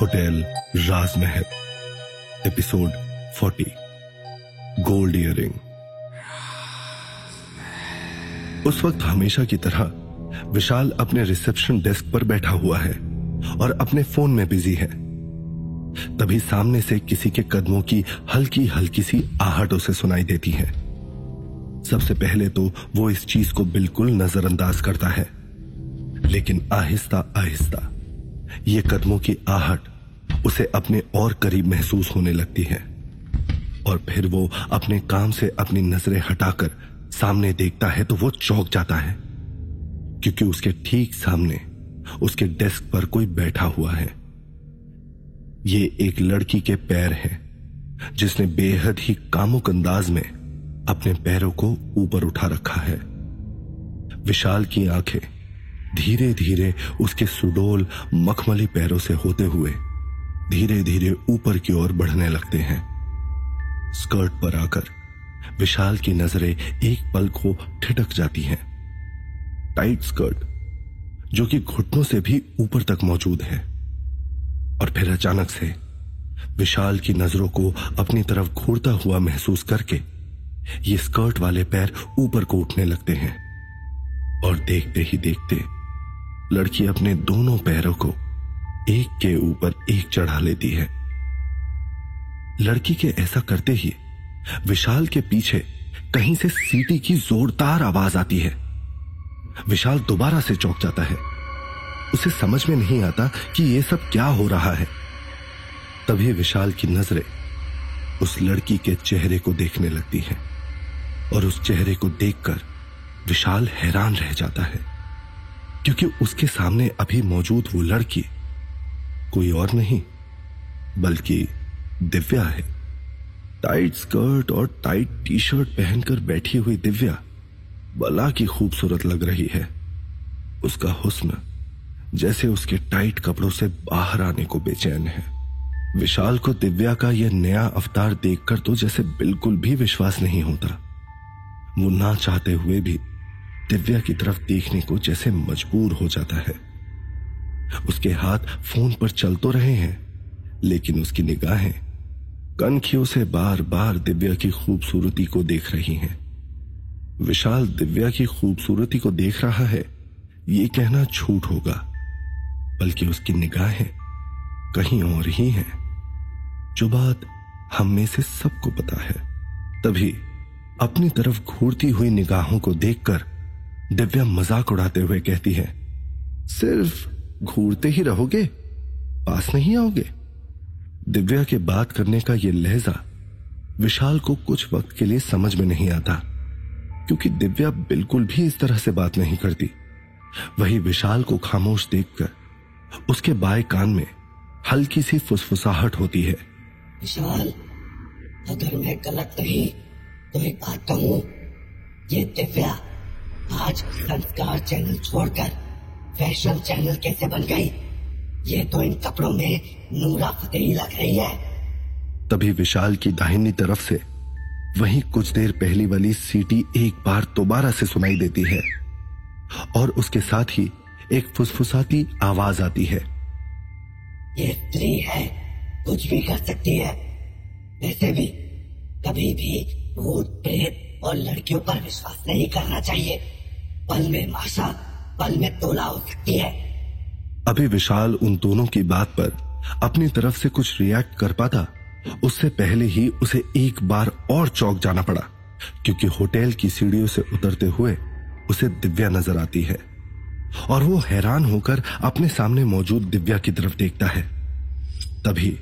Hotel राजमहल, episode 40 gold earring. उस वक्त हमेशा की तरह, विशाल अपने रिसेप्शन डेस्क पर बैठा हुआ है और अपने फ़ोन में बिज़ी है। तभी सामने से किसी के कदमों की हल्की हल्की सी आहट उसे सुनाई देती है। सबसे पहले तो वो इस चीज़ को बिल्कुल नजरअंदाज करता है, लेकिन आहिस्ता आहिस्ता ये कदमों की आहट उसे अपने और करीब महसूस होने लगती है। और फिर वो अपने काम से अपनी नज़रें हटाकर सामने देखता है तो वो चौंक जाता है। क्योंकि उसके ठीक सामने उसके डेस्क पर कोई बैठा हुआ है। ये एक लड़की के पैर हैं, जिसने बेहद ही कामुक अंदाज में अपने पैरों को ऊपर उठा रखा है। विशाल की आँखें धीरे धीरे उसके सुडोल मखमली पैरों से होते हुए धीरे धीरे ऊपर की ओर बढ़ने लगते हैं। स्कर्ट पर आकर विशाल की नज़रें एक पल को ठिटक जाती हैं। टाइट स्कर्ट, जो कि घुटनों से भी ऊपर तक मौजूद है। और फिर अचानक से विशाल की नज़रों को अपनी तरफ़ घूरता हुआ महसूस करके ये स्कर्ट वाले पैर ऊपर को उठने लगते हैं। और देखते ही देखते लड़की अपने दोनों पैरों को एक के ऊपर एक चढ़ा लेती है। लड़की के ऐसा करते ही विशाल के पीछे कहीं से सीटी की जोरदार आवाज़ आती है। विशाल दोबारा से चौंक जाता है। उसे समझ में नहीं आता कि यह सब क्या हो रहा है। तभी विशाल की नज़रें उस लड़की के चेहरे को देखने लगती हैं और उस चेहरे को देखकर विशाल हैरान रह जाता है। क्योंकि उसके सामने अभी मौजूद वो लड़की कोई और नहीं, बल्कि दिव्या है। टाइट स्कर्ट और टाइट टी शर्ट पहनकर बैठी हुई दिव्या बला की खूबसूरत लग रही है। उसका हुस्न जैसे उसके टाइट कपड़ों से बाहर आने को बेचैन है। विशाल को दिव्या का यह नया अवतार देखकर तो जैसे बिल्कुल भी विश्वास नहीं होता। वो ना चाहते हुए भी दिव्या की तरफ़ देखने को जैसे मजबूर हो जाता है। उसके हाथ फ़ोन पर चल तो रहे हैं, लेकिन उसकी निगाहें कनखियों से बार बार दिव्या की खूबसूरती को देख रही हैं। विशाल दिव्या की खूबसूरती को देख रहा है, ये कहना झूठ होगा, बल्कि उसकी निगाहें कहीं और ही हैं। जो बात हम में से सबको पता है, तभी अपनी तरफ़ घूरती हुई निगाहों को देखकर दिव्या मज़ाक उड़ाते हुए कहती है, सिर्फ़ घूरते ही रहोगे, पास नहीं आओगे? दिव्या के बात करने का यह लहजा विशाल को कुछ वक्त के लिए समझ में नहीं आता, क्योंकि दिव्या बिल्कुल भी इस तरह से बात नहीं करती। वही विशाल को खामोश देखकर उसके बाएँ कान में हल्की सी फुसफुसाहट होती है। विशाल, अगर मैं गलत नहीं तो एक बात कहूँ, ये दिव्या आज संस्कार चैनल छोड़कर फ़ैशन चैनल कैसे बन गई? ये तो इन कपड़ों में नूरा फतेही लग रही है। तभी विशाल की दाहिनी तरफ़ से वहीं कुछ देर पहली वाली सीटी एक बार दोबारा से सुनाई देती है और उसके साथ ही एक फुसफुसाती आवाज़ आती है। ये स्त्री है कुछ भी कर सकती है। वैसे भी कभी भी भूत प्रेत और लड़कियों पर विश्वास नहीं करना चाहिए। पल में माशा पल में तोला हो सकती है। अभी विशाल उन दोनों की बात पर अपनी तरफ़ से कुछ रिएक्ट कर पाता, उससे पहले ही उसे एक बार और चौक जाना पड़ा, क्योंकि होटल की सीढ़ियों से उतरते हुए उसे दिव्या नज़र आती है, और वो हैरान होकर अपने सामने मौजूद दिव्या की तरफ़ देखता है। तभी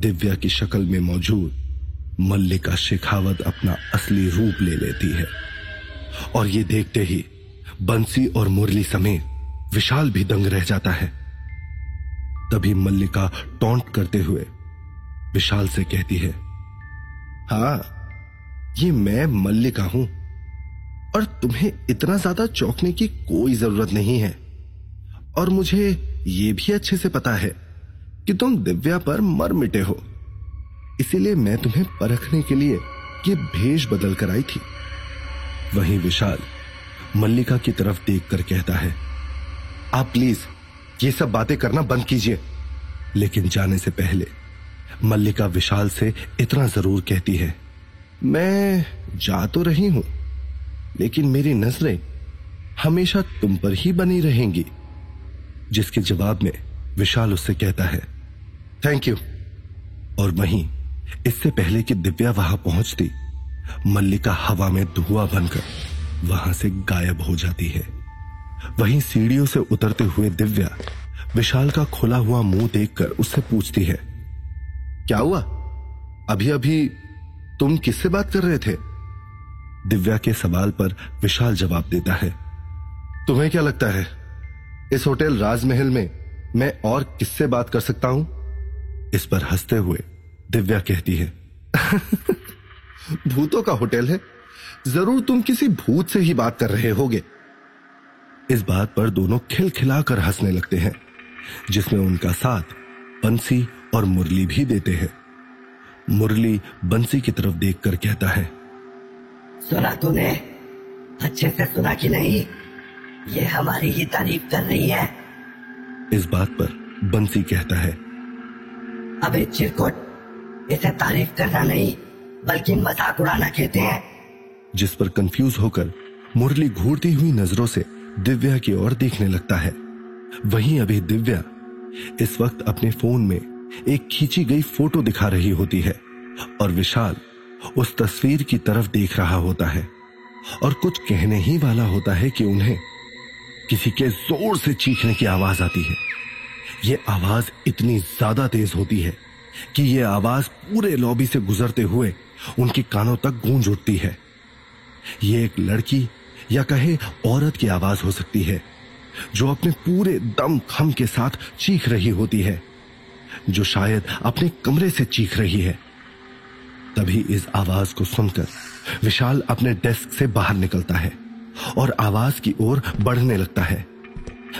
दिव्या की शक्ल में मौजूद मल्लिका शेखावत अपना असली रूप ले लेती है। और ये देखते ही बंसी और मुरली समेत विशाल भी दंग रह जाता है। तभी मल्लिका टोंट करते हुए विशाल से कहती है हाँ ये मैं मल्लिका हूँ और तुम्हें इतना ज़्यादा चौंकने की कोई ज़रूरत नहीं है। और मुझे यह भी अच्छे से पता है कि तुम दिव्या पर मर मिटे हो। इसीलिए मैं तुम्हें परखने के लिए ये भेष बदल कर आई थी। वहीं विशाल मल्लिका की तरफ़ देखकर कहता है, आप प्लीज़ ये सब बातें करना बंद कीजिए. लेकिन जाने से पहले मल्लिका विशाल से इतना ज़रूर कहती है, मैं जा तो रही हूँ, लेकिन मेरी नज़रें हमेशा तुम पर ही बनी रहेंगी। जिसके जवाब में विशाल उससे कहता है थैंक यू और वहीं इससे पहले कि दिव्या वहाँ पहुँचती मल्लिका हवा में धुआँ बनकर वहाँ से गायब हो जाती है। वहीं सीढ़ियों से उतरते हुए दिव्या विशाल का खुला हुआ मुँह देखकर उससे पूछती है, क्या हुआ? अभी अभी तुम किससे बात कर रहे थे? दिव्या के सवाल पर विशाल जवाब देता है, तुम्हें क्या लगता है, इस होटल राजमहल में मैं और किससे बात कर सकता हूँ? इस पर हँसते हुए दिव्या कहती है भूतों का होटल है। ज़रूर तुम किसी भूत से ही बात कर रहे होगे। इस बात पर दोनों खिलखिलाकर हंसने लगते हैं जिसमें उनका साथ बंसी और मुरली भी देते हैं। मुरली बंसी की तरफ़ देखकर कहता है सुना तूने? अच्छे से सुना कि नहीं? ये हमारी ही तारीफ़ कर रही है। इस बात पर बंसी कहता है अबे चिरकुट इसे तारीफ़ करना नहीं। बल्कि मज़ाक उड़ाना कहते हैं। जिस पर कंफ्यूज होकर मुरली घूरती हुई नज़रों से दिव्या की ओर देखने लगता है। वहीं अभी दिव्या इस वक्त अपने फ़ोन में एक खींची गई फ़ोटो दिखा रही होती है और विशाल उस तस्वीर की तरफ़ देख रहा होता है और कुछ कहने ही वाला होता है कि उन्हें किसी के ज़ोर से चीखने की आवाज़ आती है। यह आवाज़ इतनी ज़्यादा तेज होती है कि ये आवाज़ पूरे लॉबी से गुजरते हुए उनके कानों तक गूंज उठती है। ये एक लड़की या कहे औरत की आवाज़ हो सकती है, जो अपने पूरे दम खम के साथ चीख रही होती है, जो शायद अपने कमरे से चीख रही है। तभी इस आवाज़ को सुनकर विशाल अपने डेस्क से बाहर निकलता है और आवाज़ की ओर बढ़ने लगता है।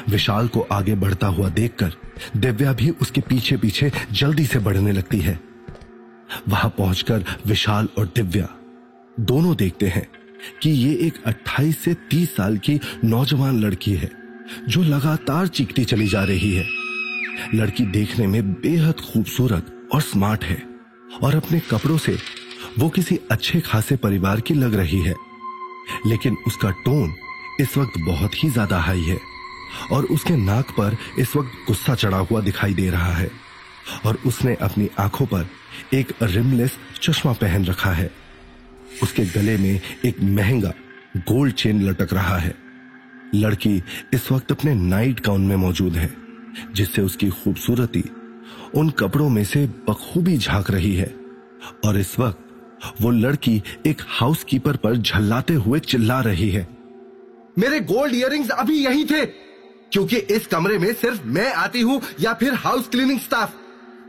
विशाल को आगे बढ़ता हुआ देखकर दिव्या भी उसके पीछे पीछे जल्दी से बढ़ने लगती है। वहाँ पहुंचकर विशाल और दिव्या दोनों देखते हैं कि ये एक 28 से 30 साल की नौजवान लड़की है, जो लगातार चीखती चली जा रही है। लड़की देखने में बेहद खूबसूरत और स्मार्ट है और अपने कपड़ों से वो किसी अच्छे खासे परिवार की लग रही है। लेकिन उसका टोन इस वक्त बहुत ही ज़्यादा हाई है। और उसके नाक पर इस वक्त गुस्सा चढ़ा हुआ दिखाई दे रहा है। और उसने अपनी आँखों पर एक रिमलेस चश्मा पहन रखा है। उसके गले में एक महँगा गोल्ड चेन लटक रहा है। लड़की इस वक्त अपने नाइट गाउन में मौजूद है, जिससे उसकी खूबसूरती उन कपड़ों में से बखूबी झाँक रही है। और इस वक्त वो लड़की एक हाउसकीपर पर झल्लाते हुए चिल्ला रही है। मेरे गोल्ड इयरिंग्स अभी यहीं थे। क्योंकि इस कमरे में सिर्फ़ मैं आती हूँ या फिर हाउस क्लीनिंग स्टाफ।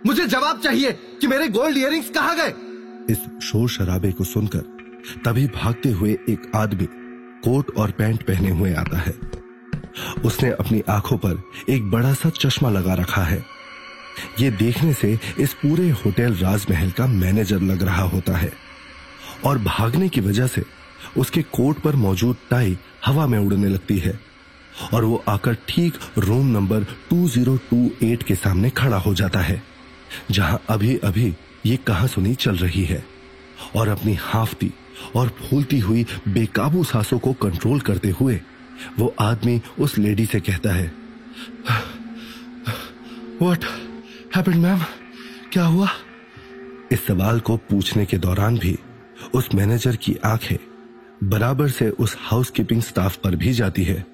मुझे जवाब चाहिए कि मेरे गोल्ड इयरिंग्स कहाँ गए? इस शोर शराबे को सुनकर तभी भागते हुए एक आदमी कोट और पैंट पहने हुए आता है। उसने अपनी आँखों पर एक बड़ा सा चश्मा लगा रखा है। ये देखने से इस पूरे होटल राजमहल का मैनेजर लग रहा होता है और भागने की वजह से उसके कोट पर मौजूद टाई हवा में उड़ने लगती है। और वो आकर ठीक रूम नंबर 2028 के सामने खड़ा हो जाता है, जहाँ अभी अभी ये कहा सुनी चल रही है। और अपनी हाफती और फूलती हुई बेकाबू सांसों को कंट्रोल करते हुए वो आदमी उस लेडी से कहता है वट हैपेंड मैम क्या हुआ? इस सवाल को पूछने के दौरान भी उस मैनेजर की आँखें बराबर से उस हाउसकीपिंग स्टाफ पर भी जाती है।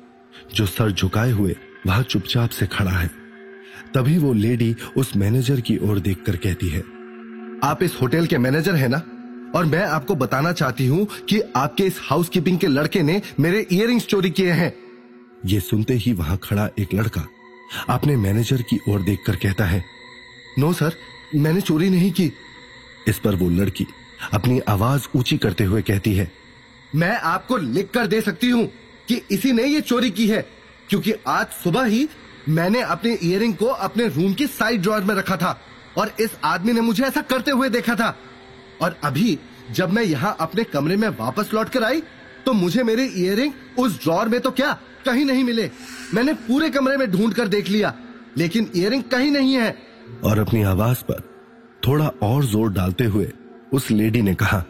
जो सर झुकाए हुए वहाँ चुपचाप से खड़ा है। तभी वो लेडी उस मैनेजर की ओर देखकर कहती है, आप इस होटल के मैनेजर हैं ना? और मैं आपको बताना चाहती हूँ कि आपके इस हाउसकीपिंग के लड़के ने मेरे इयर चोरी किए हैं। ये सुनते ही वहाँ खड़ा एक लड़का अपने मैनेजर की ओर देखकर कहता है, नो सर, मैंने चोरी नहीं की। इस पर वो लड़की अपनी आवाज़ ऊँची करते हुए कहती है, मैं आपको लिख कर दे सकती हूँ। कि इसी ने ये चोरी की है क्योंकि आज सुबह ही मैंने अपने इयरिंग को अपने रूम की साइड ड्रॉर में रखा था और इस आदमी ने मुझे ऐसा करते हुए देखा था। और अभी जब मैं यहाँ अपने कमरे में वापस लौट कर आई तो मुझे मेरे इयरिंग उस ड्रॉर में तो क्या कहीं नहीं मिले। मैंने पूरे कमरे में ढूंढ कर देख लिया लेकिन इयरिंग कहीं नहीं है। और अपनी आवाज़ पर थोड़ा और ज़ोर डालते हुए उस लेडी ने कहा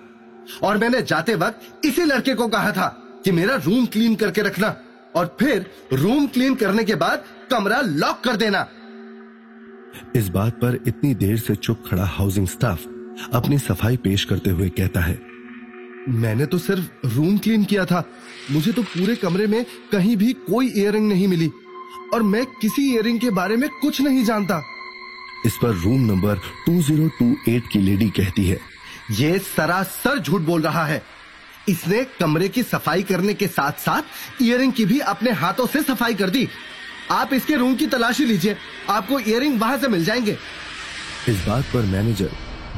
और मैंने जाते वक्त इसी लड़के को कहा था। कि मेरा रूम क्लीन करके रखना और फिर रूम क्लीन करने के बाद कमरा लॉक कर देना। इस बात पर इतनी देर से चुप खड़ा हाउसिंग स्टाफ अपनी सफ़ाई पेश करते हुए कहता है, मैंने तो सिर्फ़ रूम क्लीन किया था। मुझे तो पूरे कमरे में कहीं भी कोई इयरिंग नहीं मिली और मैं किसी इयरिंग के बारे में कुछ नहीं जानता। इस पर रूम नंबर 2028 की लेडी कहती है, ये सरासर झूठ बोल रहा है। इसने कमरे की सफ़ाई करने के साथ साथ इयरिंग की भी अपने हाथों से सफ़ाई कर दी। आप इसके रूम की तलाशी लीजिए। आपको इयरिंग वहाँ से मिल जाएँगे। इस बात पर मैनेजर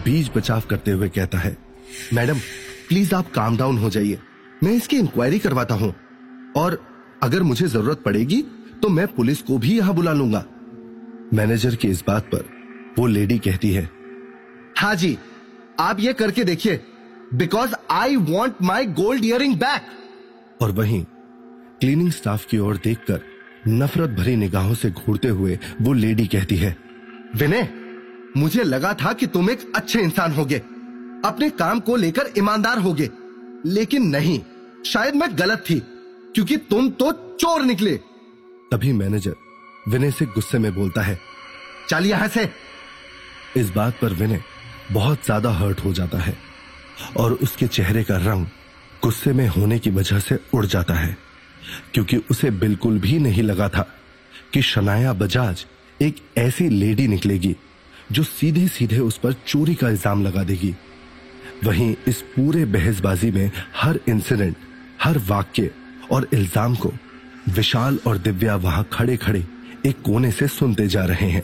बीज बचाव करते हुए कहता है मैडम प्लीज़ आप काम डाउन हो जाइए। मैं इसकी इंक्वायरी करवाता हूँ। और अगर मुझे ज़रूरत पड़ेगी तो मैं पुलिस को भी यहाँ बुला लूँगा। मैनेजर की इस बात पर वो लेडी कहती है हाँ जी आप ये करके देखिए। Because I want my gold earring back और वहीं क्लीनिंग स्टाफ की ओर देखकर नफरत भरी निगाहों से घूरते हुए वो लेडी कहती है विनय मुझे लगा था कि तुम एक अच्छे इंसान होगे। अपने काम को लेकर ईमानदार होगे। लेकिन नहीं शायद मैं गलत थी क्योंकि तुम तो चोर निकले। तभी मैनेजर विनय से गुस्से में बोलता है चल यहाँ से। इस बात पर विनय बहुत ज़्यादा हर्ट हो जाता है। और उसके चेहरे का रंग गुस्से में होने की वजह से उड़ जाता है, क्योंकि उसे बिल्कुल भी नहीं लगा था कि शनाया बजाज एक ऐसी लेडी निकलेगी जो सीधे सीधे उस पर चोरी का इल्ज़ाम लगा देगी। वहीं इस पूरे बहसबाजी में हर इंसिडेंट हर वाक्य और इल्ज़ाम को विशाल और दिव्या वहाँ खड़े खड़े एक कोने से सुनते जा रहे हैं।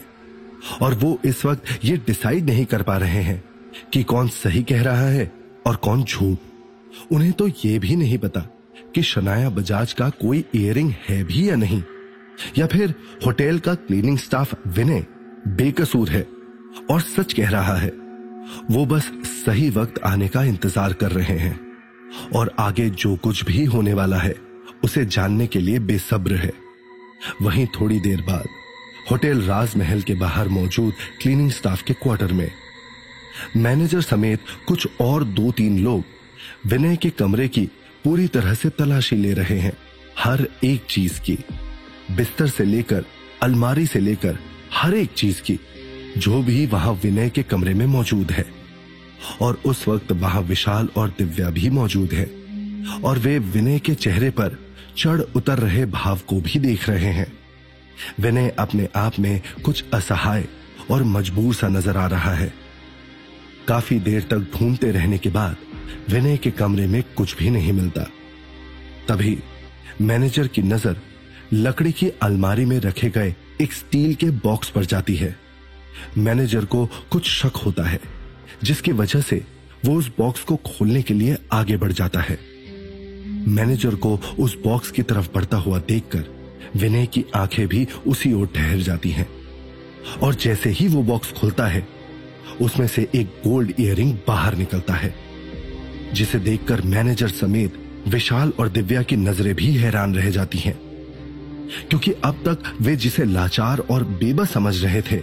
और वो इस वक्त ये डिसाइड नहीं कर पा रहे हैं कि कौन सही कह रहा है और कौन झूठ? उन्हें तो यह भी नहीं पता कि शनाया बजाज का कोई इयरिंग है भी या नहीं। या फिर होटल का क्लीनिंग स्टाफ विनय बेकसूर है और सच कह रहा है, वो बस सही वक्त आने का इंतज़ार कर रहे हैं और आगे जो कुछ भी होने वाला है, उसे जानने के लिए बेसब्र है। वहीं थोड़ी देर बाद होटल राजमहल के बाहर मौजूद क्लीनिंग स्टाफ के क्वार्टर में मैनेजर समेत कुछ और दो तीन लोग विनय के कमरे की पूरी तरह से तलाशी ले रहे हैं, हर एक चीज़ की। बिस्तर से लेकर, अलमारी से लेकर, हर एक चीज़ की, जो भी वहाँ विनय के कमरे में मौजूद है। और उस वक्त वहाँ विशाल और दिव्या भी मौजूद है, और वे विनय के चेहरे पर चढ़ उतर रहे भाव को भी देख रहे हैं। विनय अपने आप में कुछ असहाय और मजबूर सा नज़र आ रहा है। काफ़ी देर तक ढूंढते रहने के बाद विनय के कमरे में कुछ भी नहीं मिलता। तभी मैनेजर की नज़र लकड़ी की अलमारी में रखे गए एक स्टील के बॉक्स पर जाती है। मैनेजर को कुछ शक होता है, जिसकी वजह से वो उस बॉक्स को खोलने के लिए आगे बढ़ जाता है। मैनेजर को उस बॉक्स की तरफ़ बढ़ता हुआ देखकर विनय की आँखें भी उसी ओर ठहर जाती हैं। और जैसे ही वो बॉक्स खुलता है उसमें से एक गोल्ड इयरिंग बाहर निकलता है, जिसे देखकर मैनेजर समेत विशाल और दिव्या की नज़रें भी हैरान रह जाती हैं। क्योंकि अब तक वे जिसे लाचार और बेबस समझ रहे थे,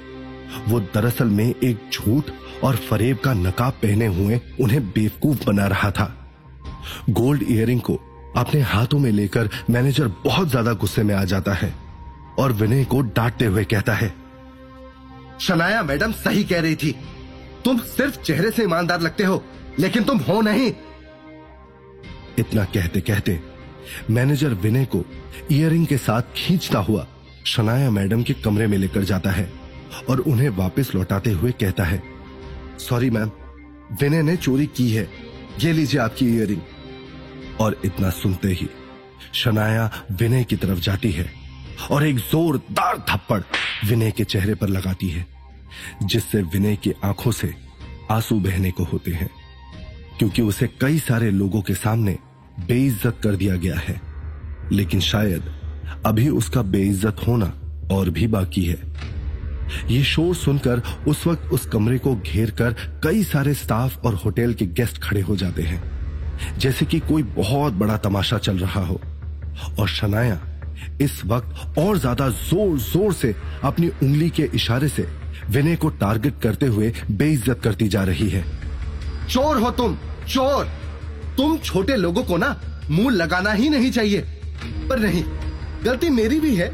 वो दरअसल में एक झूठ और फरेब का नकाब पहने हुए उन्हें बेवकूफ़ बना रहा था। गोल्ड इयरिंग को अपने हाथों में लेकर मैनेजर बहुत ज़्यादा गुस्से में आ जाता है और विनय को डांटते हुए कहता है, शनाया मैडम सही कह रही थी। तुम सिर्फ़ चेहरे से ईमानदार लगते हो, लेकिन तुम हो नहीं। इतना कहते कहते मैनेजर विनय को इयरिंग के साथ खींचता हुआ शनाया मैडम के कमरे में लेकर जाता है और उन्हें वापस लौटाते हुए कहता है सॉरी मैम विनय ने चोरी की है। ये लीजिए आपकी इयरिंग और इतना सुनते ही शनाया विनय की तरफ़ जाती है और एक जोरदार थप्पड़ विनय के चेहरे पर लगाती है। जिससे विनय की आँखों से आँसू बहने को होते हैं, क्योंकि उसे कई सारे लोगों के सामने बेइज्जत कर दिया गया है। लेकिन शायद अभी उसका बेइज्जत होना और भी बाकी है। ये शोर सुनकर उस वक्त उस कमरे को घेर कर कई सारे स्टाफ और होटल के गेस्ट खड़े हो जाते हैं, जैसे कि कोई बहुत बड़ा तमाशा चल रहा हो। और शनाया इस वक्त और ज़्यादा ज़ोर ज़ोर से अपनी उंगली के इशारे से विनय को टारगेट करते हुए बेइज्जत करती जा रही है। चोर हो तुम, चोर। तुम छोटे लोगों को ना मुँह लगाना ही नहीं चाहिए। पर नहीं, गलती मेरी भी है।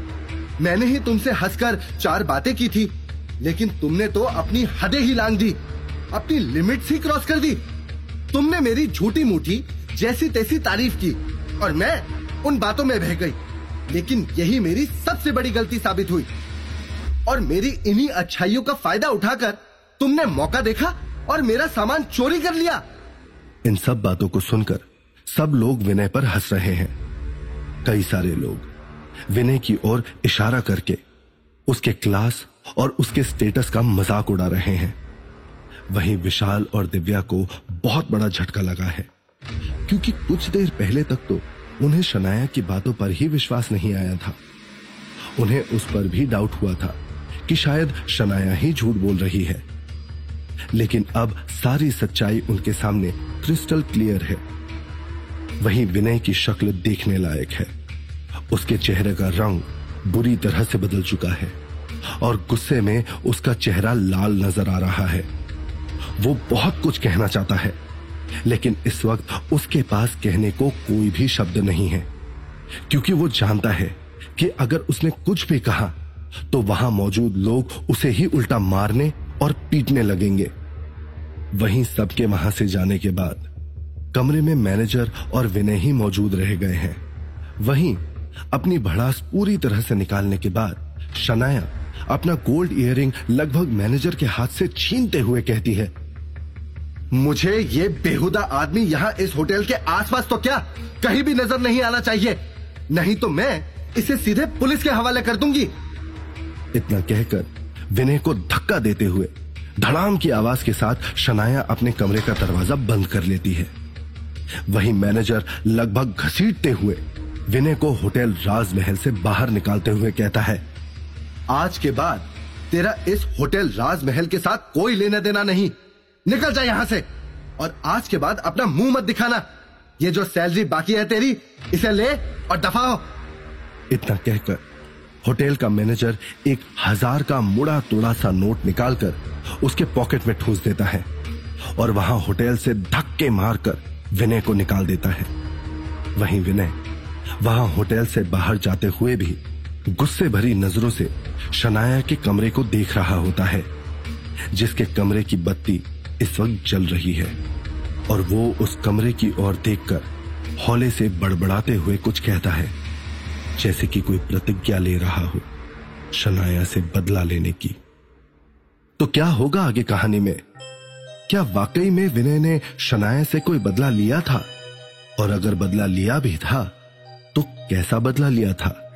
मैंने ही तुमसे हंसकर चार बातें की थी, लेकिन तुमने तो अपनी हदें ही लांग दी, अपनी लिमिट्स ही क्रॉस कर दी। तुमने मेरी झूठी मूठी जैसी तैसी तारीफ़ की और मैं उन बातों में बह गई। लेकिन यही मेरी सबसे बड़ी गलती साबित हुई। और मेरी इन्हीं अच्छाइयों का फ़ायदा उठाकर तुमने मौका देखा और मेरा सामान चोरी कर लिया। इन सब बातों को सुनकर सब लोग विनय पर हंस रहे हैं। कई सारे लोग विनय की ओर इशारा करके उसके क्लास और उसके स्टेटस का मज़ाक उड़ा रहे हैं। वहीं विशाल और दिव्या को बहुत बड़ा झटका लगा है, क्योंकि कुछ देर पहले तक तो उन्हें शनाया की बातों पर ही विश्वास नहीं आया था। उन्हें उस पर भी डाउट हुआ था कि शायद शनाया ही झूठ बोल रही है। लेकिन अब सारी सच्चाई उनके सामने क्रिस्टल क्लियर है। वहीं विनय की शक्ल देखने लायक है। उसके चेहरे का रंग बुरी तरह से बदल चुका है और गुस्से में उसका चेहरा लाल नज़र आ रहा है। वो बहुत कुछ कहना चाहता है। लेकिन इस वक्त उसके पास कहने को कोई भी शब्द नहीं है, क्योंकि वो जानता है कि अगर उसने कुछ भी कहा तो वहाँ मौजूद लोग उसे ही उल्टा मारने और पीटने लगेंगे। वहीं सबके वहाँ से जाने के बाद कमरे में मैनेजर और विनय ही मौजूद रह गए हैं। वहीं अपनी भड़ास पूरी तरह से निकालने के बाद शनाया अपना गोल्ड इयरिंग लगभग मैनेजर के हाथ से छीनते हुए कहती है मुझे ये बेहुदा आदमी यहाँ इस होटल के आसपास तो क्या कहीं भी नज़र नहीं आना चाहिए? नहीं तो मैं इसे सीधे पुलिस के हवाले कर दूँगी। इतना कहकर विनय को धक्का देते हुए धड़ाम की आवाज़ के साथ शनाया अपने कमरे का दरवाज़ा बंद कर लेती है। वही मैनेजर लगभग घसीटते हुए विनय को होटल राजमहल से बाहर निकालते हुए कहता है, आज के बाद तेरा इस होटल राजमहल के साथ कोई लेना देना नहीं। निकल जा यहाँ से। और आज के बाद अपना मुँह मत दिखाना। ये जो सैलरी बाकी है तेरी, इसे ले और दफाओ इतना कहकर होटल का मैनेजर एक हज़ार का मुड़ा तोड़ा सा नोट निकालकर उसके पॉकेट में ठूस देता है और वहाँ होटल से धक्के मारकर विनय को निकाल देता है। वहीं विनय वहाँ होटल से बाहर जाते हुए भी गुस्से भरी नज़रों से शनाया के कमरे को देख रहा होता है, जिसके कमरे की बत्ती इस वक्त जल रही है और वो उस कमरे की ओर देखकर हौले से बड़बड़ाते हुए कुछ कहता है, जैसे कि कोई प्रतिज्ञा ले रहा हो, शनाया से बदला लेने की। तो क्या होगा आगे कहानी में? क्या वाकई में विनय ने शनाया से कोई बदला लिया था? और अगर बदला लिया भी था तो कैसा बदला लिया था?